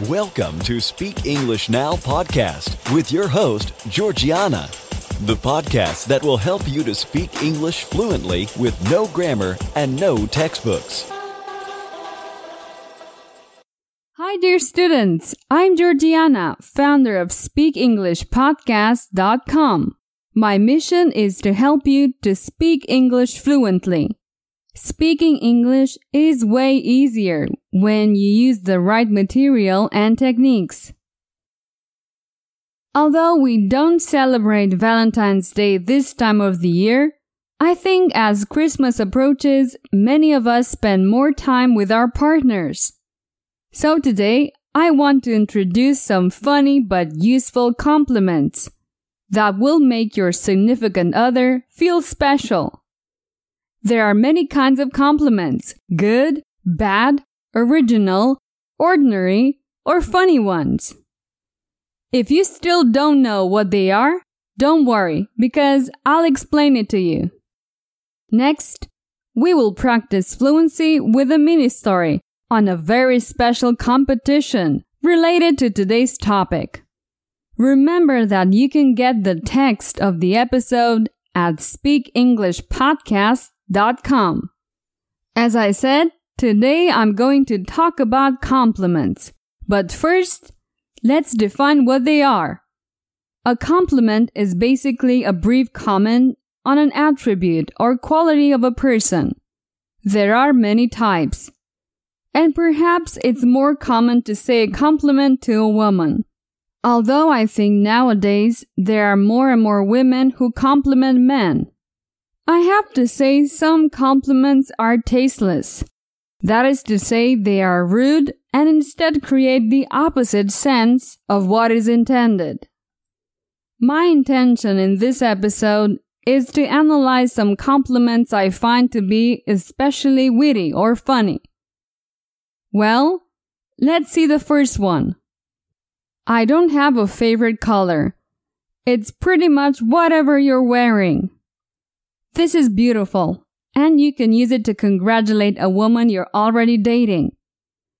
Welcome to Speak English Now podcast with your host, Georgiana, the podcast that will help you to speak English fluently with no grammar and no textbooks. Hi, dear students. I'm Georgiana, founder of SpeakEnglishPodcast.com. My mission is to help you to speak English fluently. Speaking English is way easier when you use the right material and techniques. Although we don't celebrate Valentine's Day this time of the year, I think as Christmas approaches, many of us spend more time with our partners. So today, I want to introduce some funny but useful compliments that will make your significant other feel special. There are many kinds of compliments good, bad, original, ordinary, or funny ones. If you still don't know what they are, don't worry because I'll explain it to you. Next, we will practice fluency with a mini story on a very special competition related to today's topic. Remember that you can get the text of the episode at Speak English speakenglishpodcast.com com. As I said, today I'm going to talk about compliments. But first, let's define what they are. A compliment is basically a brief comment on an attribute or quality of a person. There are many types. And perhaps it's more common to say a compliment to a woman. Although I think nowadays there are more and more women who compliment men. I have to say some compliments are tasteless. That is to say, they are rude and instead create the opposite sense of what is intended. My intention in this episode is to analyze some compliments I find to be especially witty or funny. Well, let's see the first one. I don't have a favorite color. It's pretty much whatever you're wearing. This is beautiful, and you can use it to congratulate a woman you're already dating.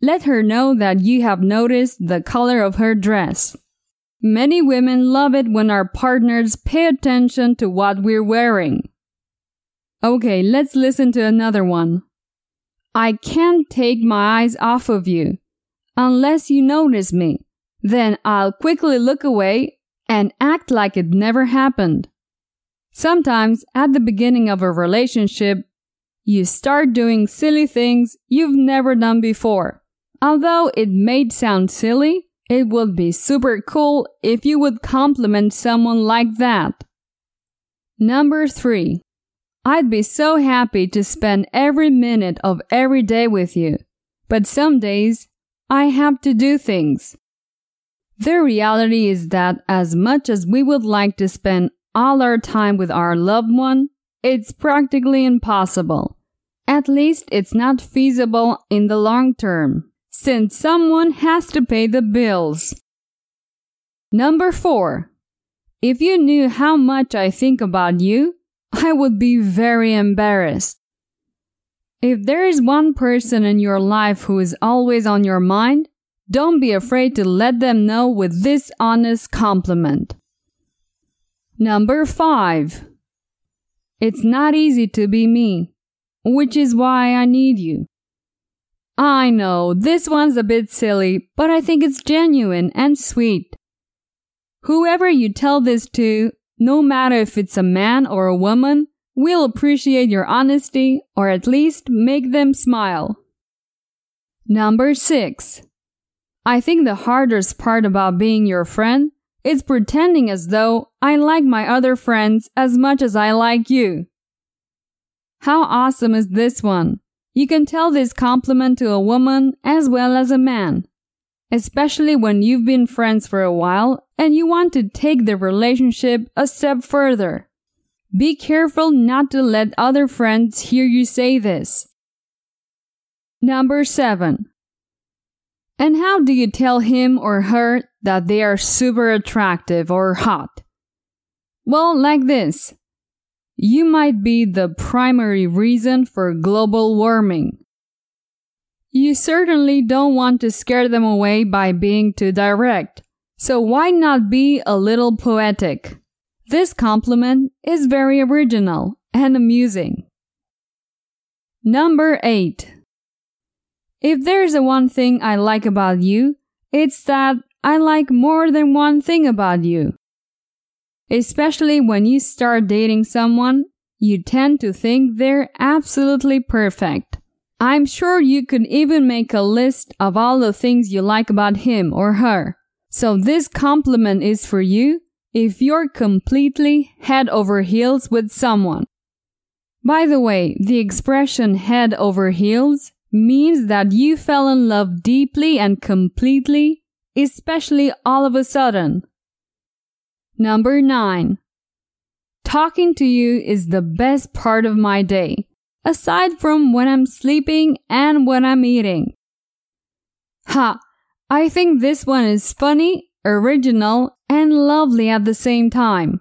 Let her know that you have noticed the color of her dress. Many women love it when our partners pay attention to what we're wearing. Okay, let's listen to another one. I can't take my eyes off of you. Unless you notice me, then I'll quickly look away and act like it never happened. Sometimes at the beginning of a relationship, you start doing silly things you've never done before. Although it may sound silly, it would be super cool if you would compliment someone like that. Number 3. I'd be so happy to spend every minute of every day with you, but some days I have to do things. The reality is that as much as we would like to spend all our time with our loved one, it's practically impossible. At least it's not feasible in the long term, since someone has to pay the bills. Number 4. If you knew how much I think about you, I would be very embarrassed. If there is one person in your life who is always on your mind, don't be afraid to let them know with this honest compliment. Number 5. It's not easy to be me, which is why I need you. I know this one's a bit silly, but I think it's genuine and sweet. Whoever you tell this to, no matter if it's a man or a woman, will appreciate your honesty or at least make them smile. Number 6. I think the hardest part about being your friend it's pretending as though I like my other friends as much as I like you. How awesome is this one? You can tell this compliment to a woman as well as a man, especially when you've been friends for a while and you want to take the relationship a step further. Be careful not to let other friends hear you say this. Number 7. And how do you tell him or her that they are super attractive or hot? Well, like this. You might be the primary reason for global warming. you certainly don't want to scare them away by being too direct. So why not be a little poetic? This compliment is very original and amusing. Number 8. If there's one thing I like about you, it's that I like more than one thing about you. Especially when you start dating someone, you tend to think they're absolutely perfect. I'm sure you could even make a list of all the things you like about him or her. So this compliment is for you if you're completely head over heels with someone. By the way, the expression head over heels means that you fell in love deeply and completely, especially all of a sudden. Number 9. Talking to you is the best part of my day, aside from when I'm sleeping and when I'm eating. Ha! I think this one is funny, original, and lovely at the same time.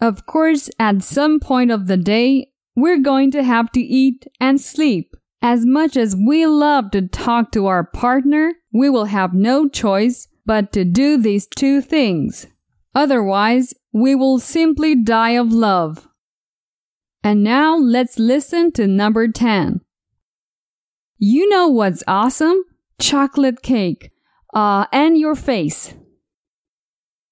Of course, at some point of the day, we're going to have to eat and sleep. As much as we love to talk to our partner, we will have no choice but to do these two things. Otherwise, we will simply die of love. And now let's listen to number 10. You know what's awesome? Chocolate cake. Uh, and your face.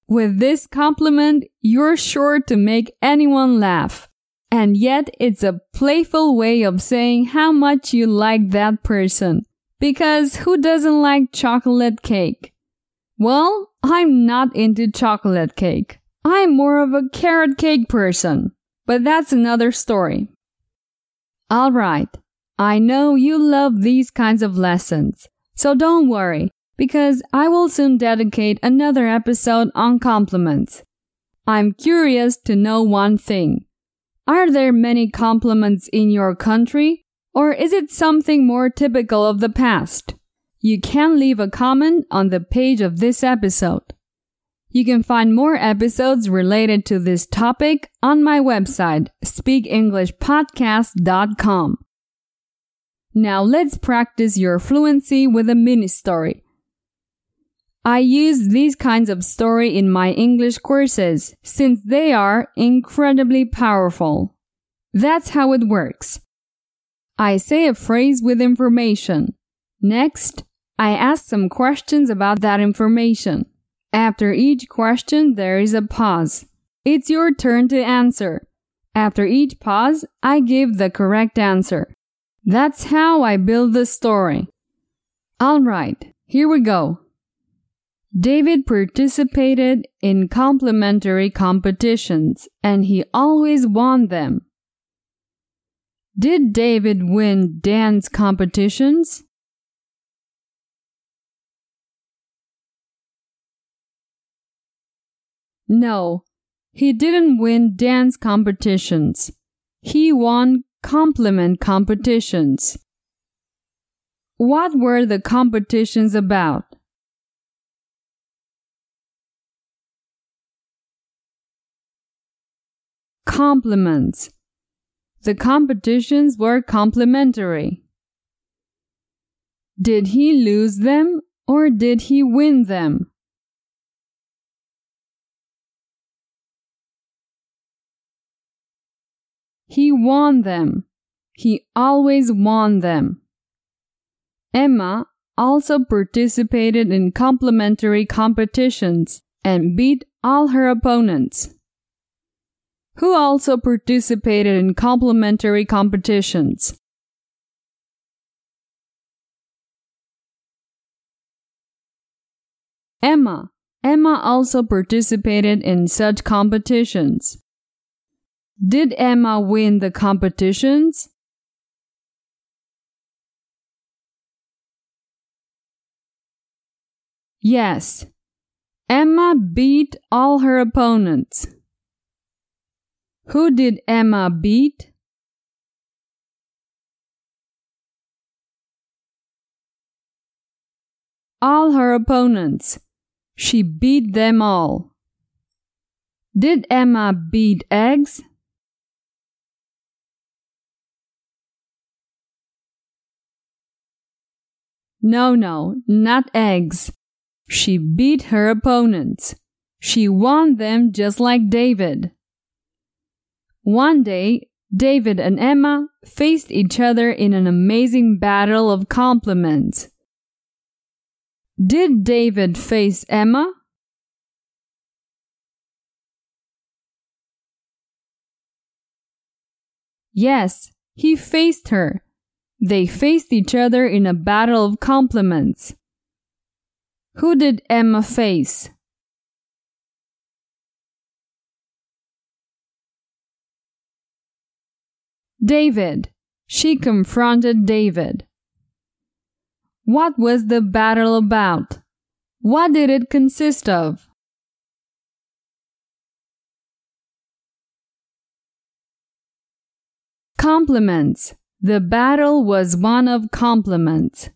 With this compliment, you're sure to make anyone laugh. And yet it's a playful way of saying how much you like that person. Because who doesn't like chocolate cake? Well, I'm not into chocolate cake. I'm more of a carrot cake person. But that's another story. Alright, I know you love these kinds of lessons. So don't worry, because I will soon dedicate another episode on compliments. I'm curious to know one thing. Are there many compliments in your country? Or is it something more typical of the past? You can leave a comment on the page of this episode. You can find more episodes related to this topic on my website, speakenglishpodcast.com. Now let's practice your fluency with a mini story. I use these kinds of story in my English courses since they are incredibly powerful. That's how it works. I say a phrase with information. Next, I ask some questions about that information. After each question, there is a pause. It's your turn to answer. After each pause, I give the correct answer. That's how I build the story. Alright, here we go. David participated in complimentary competitions and he always won them. Did David win dance competitions? No, he didn't win dance competitions. He won compliment competitions. What were the competitions about? Compliments. The competitions were complimentary. Did he lose them or did he win them? He won them. He always won them. Emma also participated in complimentary competitions and beat all her opponents who also participated in complimentary competitions. Emma. Emma also participated in such competitions. Did Emma win the competitions? Yes. Emma beat all her opponents. Who did Emma beat? All her opponents. She beat them all. Did Emma beat eggs? No, no, not eggs. She beat her opponents. She won them just like David. One day, David and Emma faced each other in an amazing battle of compliments. Did David face Emma? Yes, he faced her. They faced each other in a battle of compliments. Who did Emma face? David. She confronted David. What was the battle about? What did it consist of? Compliments. The battle was one of compliments.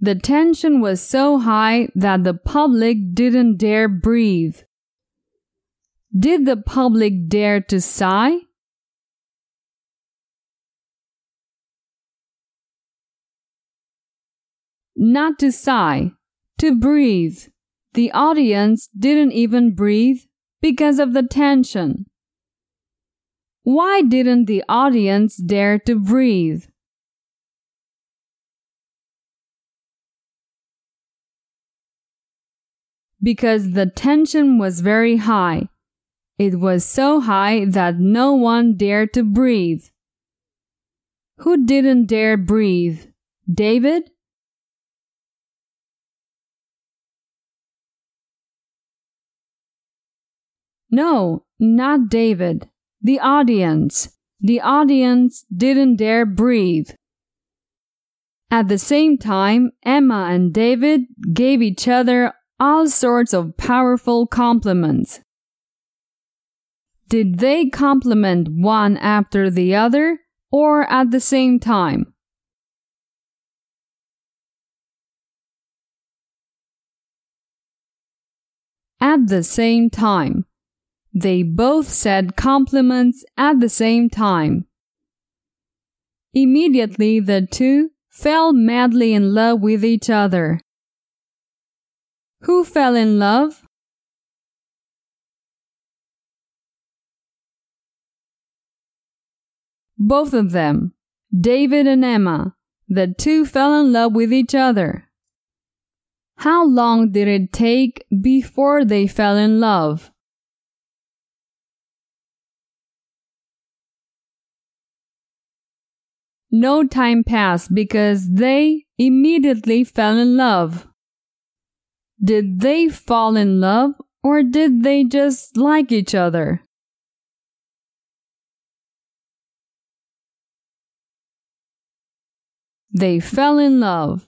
The tension was so high that the public didn't dare breathe. Did the public dare to sigh? Not to sigh, to breathe. The audience didn't even breathe because of the tension. Why didn't the audience dare to breathe? Because the tension was very high. It was so high that no one dared to breathe. Who didn't dare breathe? David? No, not David. The audience. The audience didn't dare breathe. At the same time, Emma and David gave each other all sorts of powerful compliments. Did they compliment one after the other or at the same time? At the same time. They both said compliments at the same time. Immediately the two fell madly in love with each other. Who fell in love? Both of them, David and Emma, the two fell in love with each other. How long did it take before they fell in love? No time passed because they immediately fell in love. Did they fall in love or did they just like each other? They fell in love.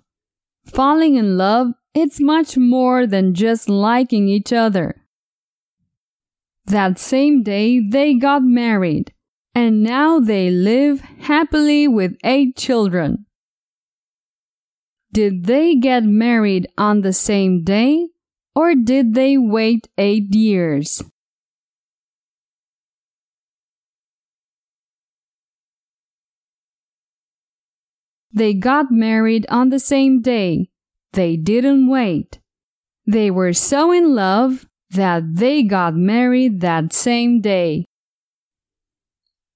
Falling in love, it's much more than just liking each other. That same day, they got married and now they live happily with eight children. Did they get married on the same day or did they wait eight years? They got married on the same day. They didn't wait. They were so in love that they got married that same day.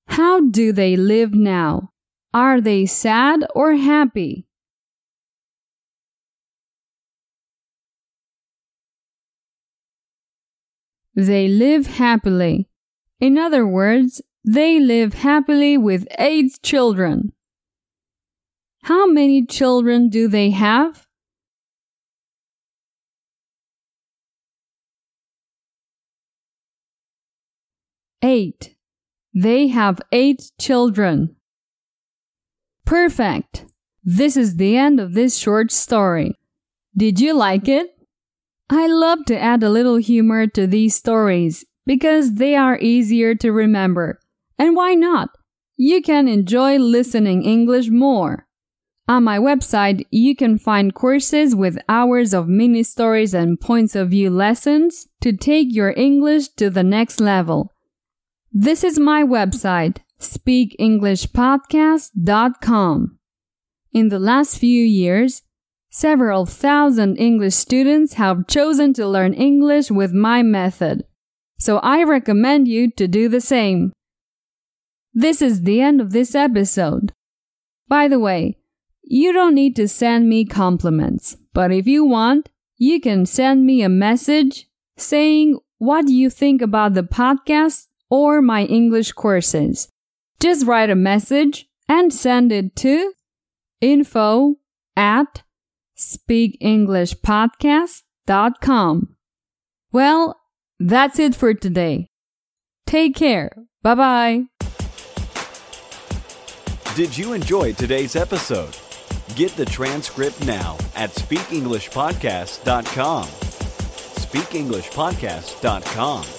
How do they live now? Are they sad or happy? They live happily. In other words, they live happily with eight children. How many children do they have? Eight. They have eight children. Perfect! This is the end of this short story. Did you like it? I love to add a little humor to these stories because they are easier to remember. And why not? You can enjoy listening English more. On my website, you can find courses with hours of mini stories and points of view lessons to take your English to the next level. This is my website, speakenglishpodcast.com. In the last few years, several thousand English students have chosen to learn English with my method, so I recommend you to do the same. This is the end of this episode. By the way, you don't need to send me compliments, but if you want, you can send me a message saying what you think about the podcast or my English courses. Just write a message and send it to info at speakenglishpodcast.com. Well, that's it for today. Take care. Bye bye. Did you enjoy today's episode? Get the transcript now at speakenglishpodcast.com. Speakenglishpodcast.com.